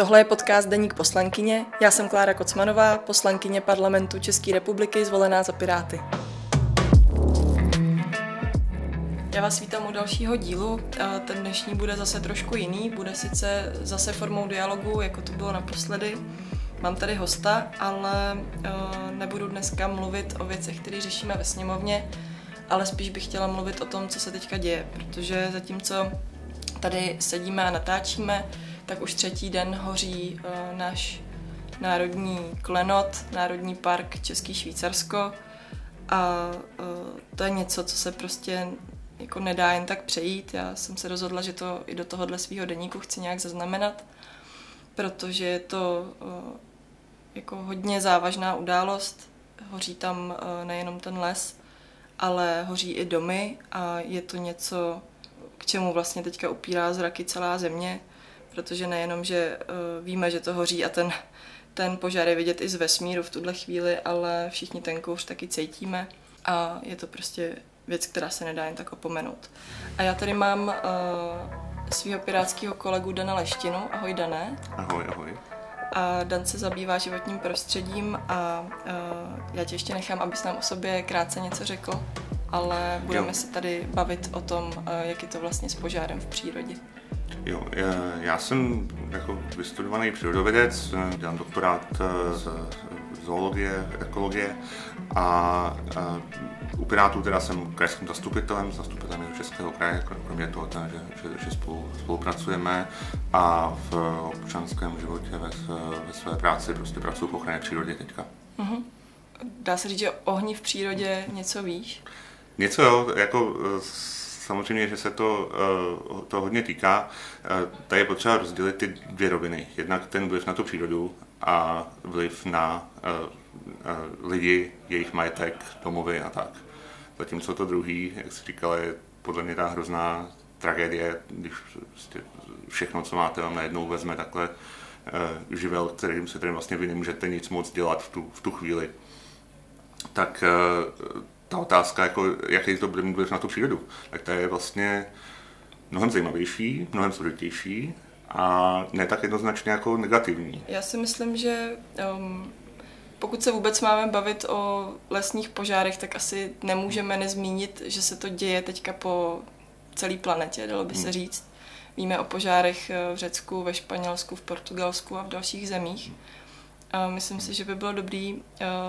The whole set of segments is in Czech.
Tohle je podcast Deník poslankyně. Já jsem Klára Kocmanová, poslankyně parlamentu České republiky, zvolená za Piráty. Já vás vítám u dalšího dílu. Ten dnešní bude zase trošku jiný, bude sice zase formou dialogu, jako to bylo naposledy. Mám tady hosta, ale nebudu dneska mluvit o věcech, které řešíme ve sněmovně, ale spíš bych chtěla mluvit o tom, co se teďka děje, protože zatímco tady sedíme a natáčíme, tak už třetí den hoří uh, náš národní klenot, Národní park Český Švýcarsko a uh, to je něco, co se prostě jako nedá jen tak přejít. Já jsem se rozhodla, že to i do tohohle svého deníku chci nějak zaznamenat, protože je to uh, jako hodně závažná událost. Hoří tam uh, nejenom ten les, ale hoří i domy a je to něco, k čemu vlastně teďka upírá zraky celá země protože nejenom, že uh, víme, že to hoří a ten, ten požár je vidět i z vesmíru v tuhle chvíli, ale všichni ten kouř taky cítíme a je to prostě věc, která se nedá jen tak opomenout. A já tady mám uh, svého pirátského kolegu Dana Leštinu. Ahoj, Dané. Ahoj, ahoj. A Dan se zabývá životním prostředím a uh, já tě ještě nechám, abys nám o sobě krátce něco řekl, ale budeme jo. se tady bavit o tom, uh, jak je to vlastně s požárem v přírodě. Jo, já jsem jako vystudovaný přírodovědec, dělám doktorát eh, z zoologie, ekologie a, u Pirátů teda jsem krajským zastupitelem, zastupitelem Českého kraje, kromě toho, teda, že, že, že spolu, spolupracujeme a v občanském životě ve, ve své práci prostě pracuji v ochraně přírody teďka. Uh-huh. Dá se říct, že ohni v přírodě něco víš? Něco jo, jako samozřejmě, že se to, eh, to hodně týká. Eh, tady je potřeba rozdělit ty dvě roviny. Jednak ten vliv na tu přírodu a vliv na eh, lidi, jejich majetek, domovy a tak. Zatímco to druhý, jak jsi říkal, je podle mě ta hrozná tragédie, když prostě všechno, co máte, vám najednou vezme takhle živel, kterým se tedy vlastně vy nemůžete nic moc dělat v tu, v tu chvíli. Tak ta otázka, jako, jaký to bude mít na tu přírodu, tak to je vlastně mnohem zajímavější, mnohem složitější a ne tak jednoznačně jako negativní. Já si myslím, že um, pokud se vůbec máme bavit o lesních požárech, tak asi nemůžeme nezmínit, že se to děje teďka po celé planetě, dalo by se hmm. říct. Víme o požárech v Řecku, ve Španělsku, v Portugalsku a v dalších zemích. A myslím si, že by bylo dobré uh,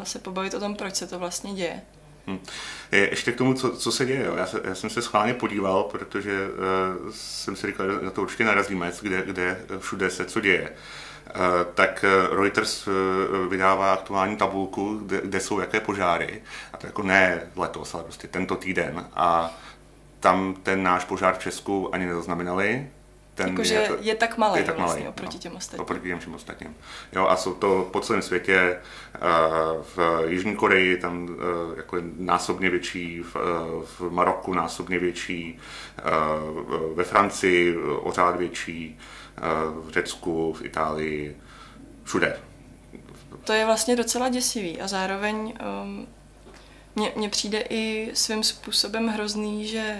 se pobavit o tom, proč se to vlastně děje. Hmm. Ještě k tomu, co, co se děje. Jo. Já, se, já jsem se schválně podíval, protože uh, jsem si říkal, že na to určitě narazíme, kde, kde všude se co děje. Uh, tak uh, Reuters uh, vydává aktuální tabulku, kde, kde jsou jaké požáry. A to jako ne letos, ale prostě tento týden. A tam ten náš požár v Česku ani nezaznamenali, ten Jakože je, je tak malý je tak malý, vlastně oproti no, těm ostatním. Oproti těm všem ostatním. Jo, a jsou to po celém světě, v Jižní Koreji tam jako násobně větší, v, v Maroku násobně větší, ve Francii o řád větší, v Řecku, v Itálii, všude. To je vlastně docela děsivý a zároveň um, mně přijde i svým způsobem hrozný, že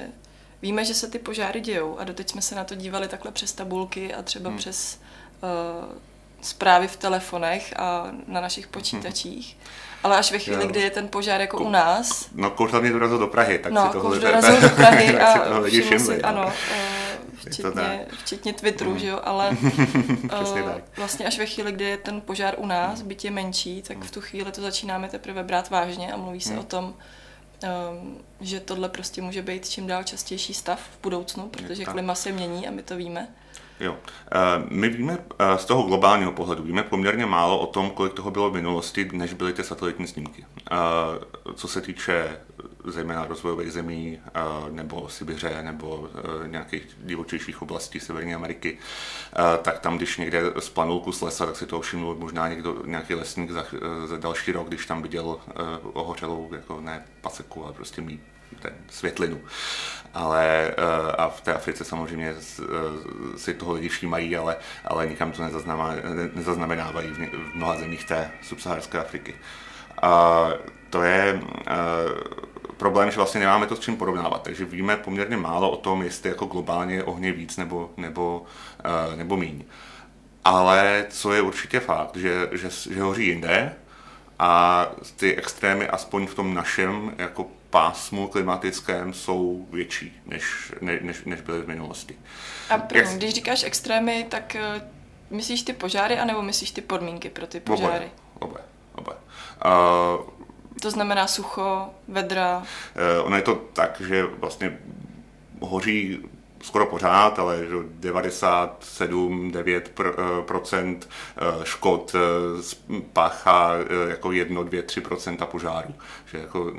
Víme, že se ty požáry dějou a doteď jsme se na to dívali takhle přes tabulky a třeba hmm. přes uh, zprávy v telefonech a na našich hmm. počítačích. Ale až ve chvíli, jo. kdy je ten požár jako Ko, u nás... No, kouř hlavně dorazil do Prahy, tak no, si toho dorazil do Prahy a lidi všimli, si, ano, uh, včetně, včetně Twitteru, mm. že jo, ale uh, vlastně až ve chvíli, kdy je ten požár u nás, byť je menší, tak v tu chvíli to začínáme teprve brát vážně a mluví se mm. o tom, že tohle prostě může být čím dál častější stav v budoucnu, protože klima se mění a my to víme. Jo. Eh, my víme eh, z toho globálního pohledu, víme poměrně málo o tom, kolik toho bylo v minulosti, než byly ty satelitní snímky. Eh, co se týče zejména rozvojových zemí nebo Sibiře nebo nějakých divočejších oblastí Severní Ameriky, tak tam, když někde splanul kus lesa, tak si to všiml možná někdo, nějaký lesník za, za další rok, když tam viděl ohořelou, jako ne paseku, ale prostě mít ten světlinu. Ale a v té Africe samozřejmě si toho lidi všímají, ale, ale nikam to nezaznamenávají v mnoha zemích té subsaharské Afriky. A to je problém, že vlastně nemáme to s čím porovnávat, takže víme poměrně málo o tom, jestli jako globálně ohně víc nebo, nebo, uh, nebo míň. Ale co je určitě fakt, že, že, že hoří jinde a ty extrémy aspoň v tom našem jako pásmu klimatickém jsou větší, než, ne, než, než byly v minulosti. A první, Jak... když říkáš extrémy, tak uh, myslíš ty požáry, anebo myslíš ty podmínky pro ty požáry? Oboje, oboje. oboje. Uh, to znamená sucho, vedra? Uh, ono je to tak, že vlastně hoří skoro pořád, ale 97-9 procent škod páchá jako 1, 2, 3% požáru. Že jako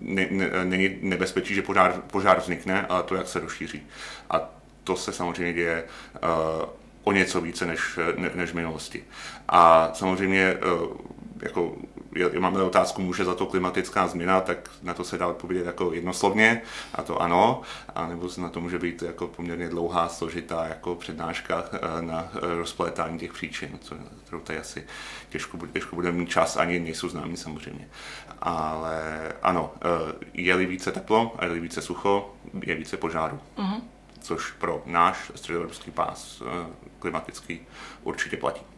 ne, ne, není nebezpečí, že požár, požár vznikne, ale to, jak se rozšíří. A to se samozřejmě děje o něco více než, ne, než v minulosti. A samozřejmě jako máme otázku, může za to klimatická změna, tak na to se dá odpovědět jako jednoslovně, a to ano, a nebo na to může být jako poměrně dlouhá, složitá jako přednáška eh, na rozplétání těch příčin, co, kterou tady asi těžko, těžko budeme mít čas, ani nejsou známí samozřejmě. Ale ano, eh, je-li více teplo a je-li více sucho, je více požáru. Uh-huh. Což pro náš středoevropský pás eh, klimatický určitě platí.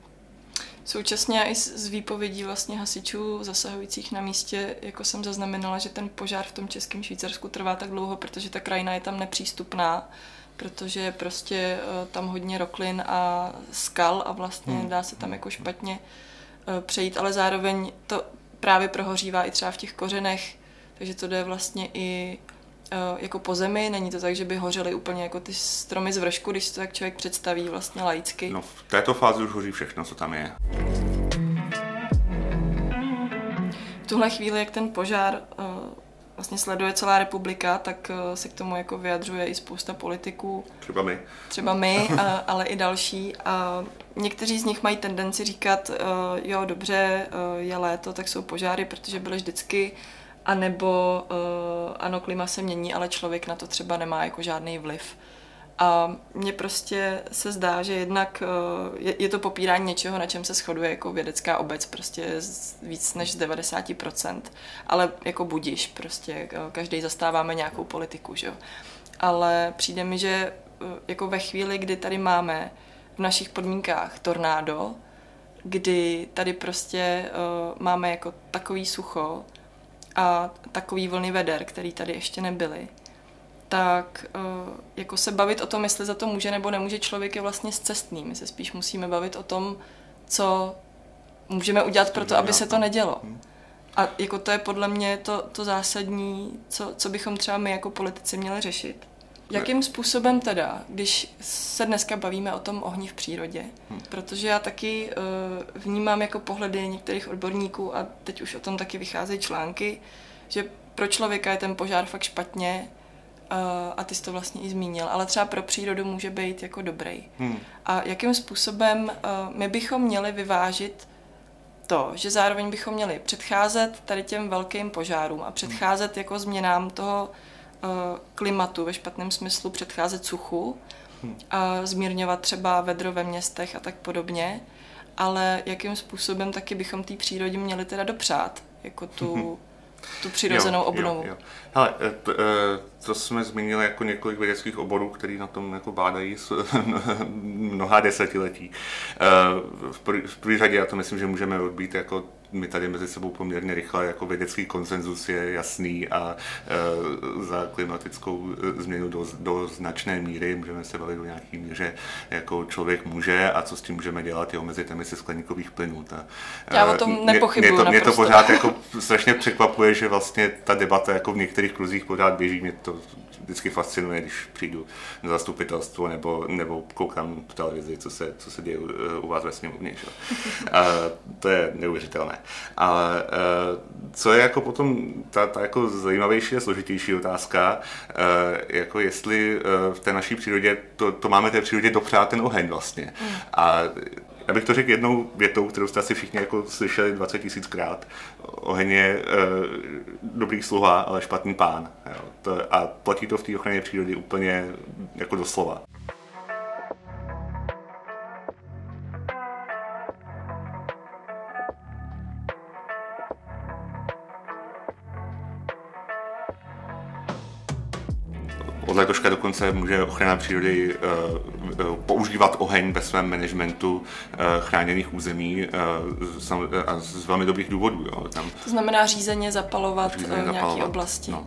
Současně i z výpovědí vlastně hasičů zasahujících na místě, jako jsem zaznamenala, že ten požár v tom českém Švýcarsku trvá tak dlouho, protože ta krajina je tam nepřístupná, protože je prostě eh, tam hodně roklin a skal a vlastně hmm. dá se tam jako špatně eh, přejít, ale zároveň to právě prohořívá i třeba v těch kořenech, takže to jde vlastně i jako po zemi, není to tak, že by hořely úplně jako ty stromy z vršku, když to tak člověk představí vlastně laicky. No v této fázi už hoří všechno, co tam je. V tuhle chvíli, jak ten požár vlastně sleduje celá republika, tak se k tomu jako vyjadřuje i spousta politiků. Třeba my. Třeba my, ale i další. A někteří z nich mají tendenci říkat, jo, dobře, je léto, tak jsou požáry, protože byly vždycky, anebo ano, klima se mění, ale člověk na to třeba nemá jako žádný vliv. A mně prostě se zdá, že jednak je, je to popírání něčeho, na čem se shoduje jako vědecká obec, prostě víc než z 90%, ale jako budiš, prostě každý zastáváme nějakou politiku, že jo. Ale přijde mi, že jako ve chvíli, kdy tady máme v našich podmínkách tornádo, kdy tady prostě uh, máme jako takový sucho a takový vlny veder, který tady ještě nebyly, tak uh, jako se bavit o tom, jestli za to může nebo nemůže člověk je vlastně zcestný. My se spíš musíme bavit o tom, co můžeme udělat pro to, aby se to nedělo. A jako to je podle mě to, to zásadní, co, co bychom třeba my jako politici měli řešit. Jakým způsobem teda, když se dneska bavíme o tom ohni v přírodě, hmm. protože já taky uh, vnímám jako pohledy některých odborníků a teď už o tom taky vycházejí články, že pro člověka je ten požár fakt špatně uh, a ty jsi to vlastně i zmínil, ale třeba pro přírodu může být jako dobrý. Hmm. A jakým způsobem uh, my bychom měli vyvážit to, že zároveň bychom měli předcházet tady těm velkým požárům a předcházet hmm. jako změnám toho klimatu ve špatném smyslu předcházet suchu a zmírňovat třeba vedro ve městech a tak podobně, ale jakým způsobem taky bychom té přírodě měli teda dopřát, jako tu, tu přirozenou jo, obnovu. Jo, jo. Hele, eh, to, eh, to jsme zmínili jako několik vědeckých oborů, který na tom jako bádají mnoha desetiletí. V první řadě já to myslím, že můžeme odbít jako my tady mezi sebou poměrně rychle, jako vědecký konsenzus je jasný a e, za klimatickou e, změnu do, do značné míry můžeme se bavit o nějaký míře, jako člověk může a co s tím můžeme dělat, je omezit emisi skleníkových plynů. Ta, e, Já o tom nepochybuji mě, mě, to, mě to pořád jako strašně překvapuje, že vlastně ta debata jako v některých kruzích pořád běží, mě to vždycky fascinuje, když přijdu na zastupitelstvo nebo, nebo koukám v televizi, co se, co se děje u, u vás ve sněmovně. A to je neuvěřitelné. Ale uh, co je jako potom ta, ta jako zajímavější a složitější otázka, uh, jako jestli uh, v té naší přírodě, to, to máme té přírodě dopřát ten oheň vlastně. A já bych to řekl jednou větou, kterou jste asi všichni jako slyšeli 20 tisíckrát. Oheň je e, dobrý sluha, ale špatný pán. Jo. To, a platí to v té ochraně přírody úplně jako doslova. Od letoška dokonce může ochrana přírody používat oheň ve svém managementu chráněných území a z velmi dobrých důvodů. Jo. Tam, to znamená řízeně zapalovat řízeně nějaké zapalovat, oblasti. No.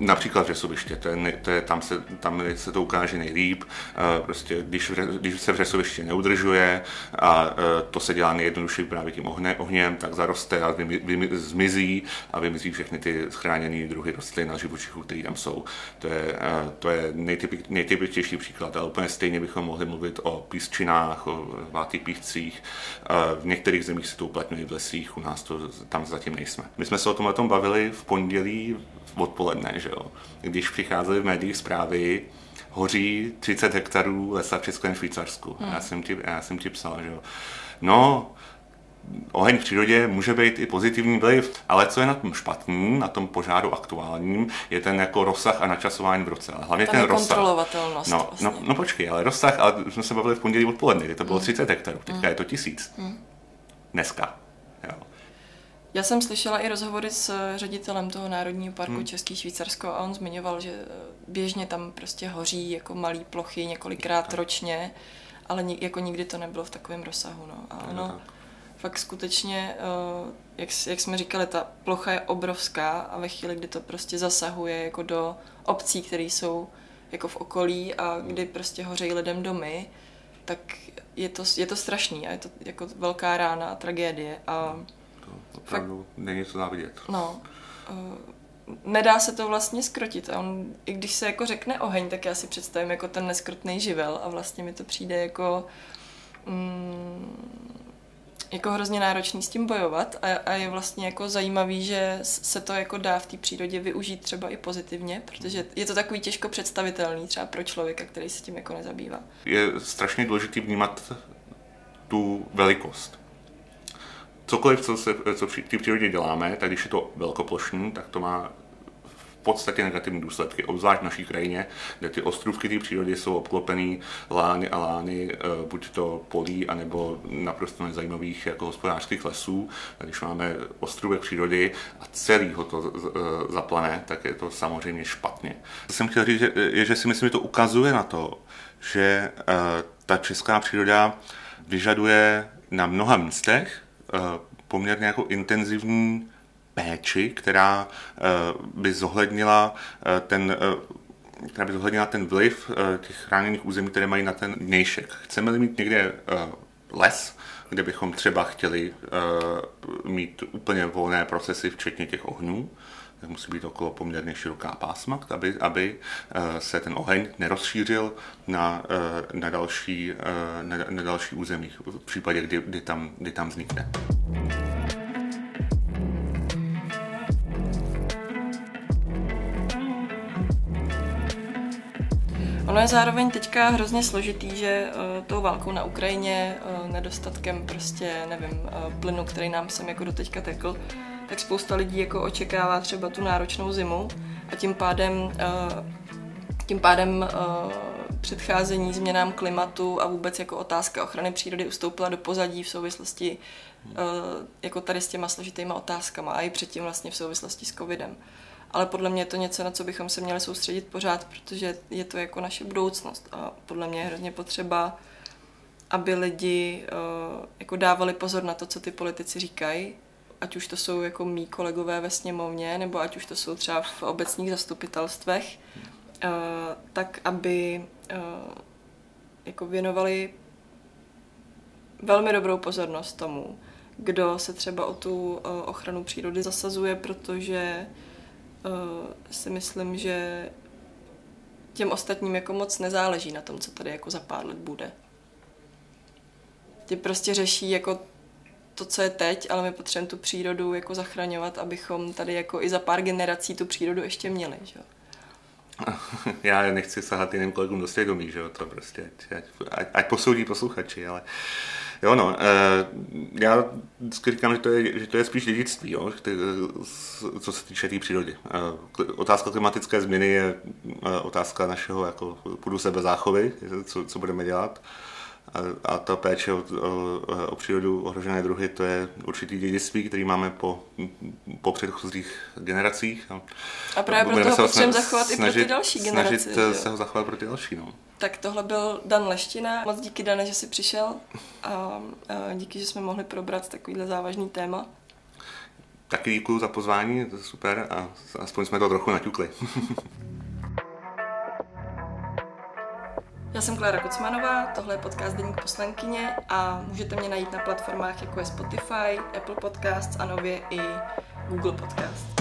Například řesoviště, to je, to je, tam, se, tam se to ukáže nejlíp. Prostě, když, když se v řesoviště neudržuje a to se dělá nejjednodušeji právě tím ohně, ohněm, tak zaroste a vy, vy, zmizí a vymizí všechny ty chráněné druhy rostlin a živočichů, které tam jsou. To je, to je nejtypik, nejtypičtější příklad, ale úplně stejně bychom mohli mluvit o písčinách, o vlátých píscích. V některých zemích se to uplatňuje v lesích, u nás to tam zatím nejsme. My jsme se o tom bavili v pondělí odpoledne, že jo. Když přicházely v médiích zprávy, hoří 30 hektarů lesa v Českém Švýcarsku. Hmm. Já, jsem ti, já jsem ti psal, že jo. No, oheň v přírodě může být i pozitivní vliv, ale co je na tom špatný, na tom požáru aktuálním, je ten jako rozsah a načasování v roce. Ale hlavně ten rozsah. No, vlastně. no, no, počkej, ale rozsah, ale jsme se bavili v pondělí odpoledne, kdy to bylo 30 hmm. hektarů, teďka hmm. je to tisíc. Hmm. Dneska. Jo. Já jsem slyšela i rozhovory s ředitelem toho Národního parku hmm. Český Švýcarsko a on zmiňoval, že běžně tam prostě hoří jako malé plochy několikrát tak. ročně, ale jako nikdy to nebylo v takovém rozsahu. No. A ono fakt skutečně, eh, jak, jak jsme říkali, ta plocha je obrovská a ve chvíli, kdy to prostě zasahuje jako do obcí, které jsou jako v okolí a kdy prostě hořejí lidem domy, tak je to, je to strašný a je to jako velká rána a tragédie. A opravdu Fakt, není co závidět. No, uh, nedá se to vlastně skrotit. A on, i když se jako řekne oheň, tak já si představím jako ten neskrotný živel a vlastně mi to přijde jako mm, jako hrozně náročný s tím bojovat a, a je vlastně jako zajímavý, že se to jako dá v té přírodě využít třeba i pozitivně, protože je to takový těžko představitelný třeba pro člověka, který se tím jako nezabývá. Je strašně důležité vnímat tu velikost cokoliv, co, se, co v té přírodě děláme, tak když je to velkoplošný, tak to má v podstatě negativní důsledky, obzvlášť v naší krajině, kde ty ostrůvky té přírody jsou obklopený lány a lány, eh, buď to polí, anebo naprosto nezajímavých jako hospodářských lesů. A když máme ostrůvek přírody a celý ho to eh, zaplane, tak je to samozřejmě špatně. Co jsem chtěl říct, je, že si myslím, že to ukazuje na to, že eh, ta česká příroda vyžaduje na mnoha místech poměrně jako intenzivní péči, která eh, by zohlednila eh, ten která by zohlednila ten vliv těch chráněných území, které mají na ten vnějšek. Chceme-li mít někde les, kde bychom třeba chtěli mít úplně volné procesy, včetně těch ohňů, tak musí být okolo poměrně široká pásma, aby, aby eh, se ten oheň nerozšířil na, eh, na, další, eh, na, na další území v případě, kdy, kdy, tam, kdy tam vznikne. Ono je zároveň teďka hrozně složitý, že uh, tou válkou na Ukrajině, uh, nedostatkem prostě, nevím, uh, plynu, který nám sem jako doteďka tekl, tak spousta lidí jako očekává třeba tu náročnou zimu a tím pádem, eh, tím pádem eh, předcházení změnám klimatu a vůbec jako otázka ochrany přírody ustoupila do pozadí v souvislosti eh, jako tady s těma složitýma otázkama a i předtím vlastně v souvislosti s covidem. Ale podle mě je to něco, na co bychom se měli soustředit pořád, protože je to jako naše budoucnost a podle mě je hrozně potřeba, aby lidi jako dávali pozor na to, co ty politici říkají ať už to jsou jako mý kolegové ve sněmovně, nebo ať už to jsou třeba v obecních zastupitelstvech, uh, tak aby uh, jako věnovali velmi dobrou pozornost tomu, kdo se třeba o tu uh, ochranu přírody zasazuje, protože si myslím, že těm ostatním jako moc nezáleží na tom, co tady jako za pár let bude. Ty prostě řeší jako to, co je teď, ale my potřebujeme tu přírodu jako zachraňovat, abychom tady jako i za pár generací tu přírodu ještě měli. Že? Já nechci sahat jiným kolegům do svědomí, že jo, to prostě, ať, ať, ať posoudí posluchači, ale jo no, eh, já vždycky říkám, že to je, že to je spíš dědictví, jo, co se týče té tý přírody. Eh, otázka klimatické změny je eh, otázka našeho jako půdu sebe záchovy, co, co budeme dělat a, a ta péče o, o, o přírodu, ohrožené druhy, to je určitý dědictví, který máme po, po předchozích generacích. A, a právě proto ho potřebujeme zachovat snažit, i pro ty další generace. Snažit že? se ho zachovat pro ty další. No. Tak tohle byl Dan Leština. Moc díky, Dane, že jsi přišel a, a díky, že jsme mohli probrat takovýhle závažný téma. Taky děkuji za pozvání, to je super a aspoň jsme to trochu naťukli. Já jsem Klára Kocmanová, tohle je podcast Deník poslankyně a můžete mě najít na platformách jako je Spotify, Apple Podcasts a nově i Google Podcast.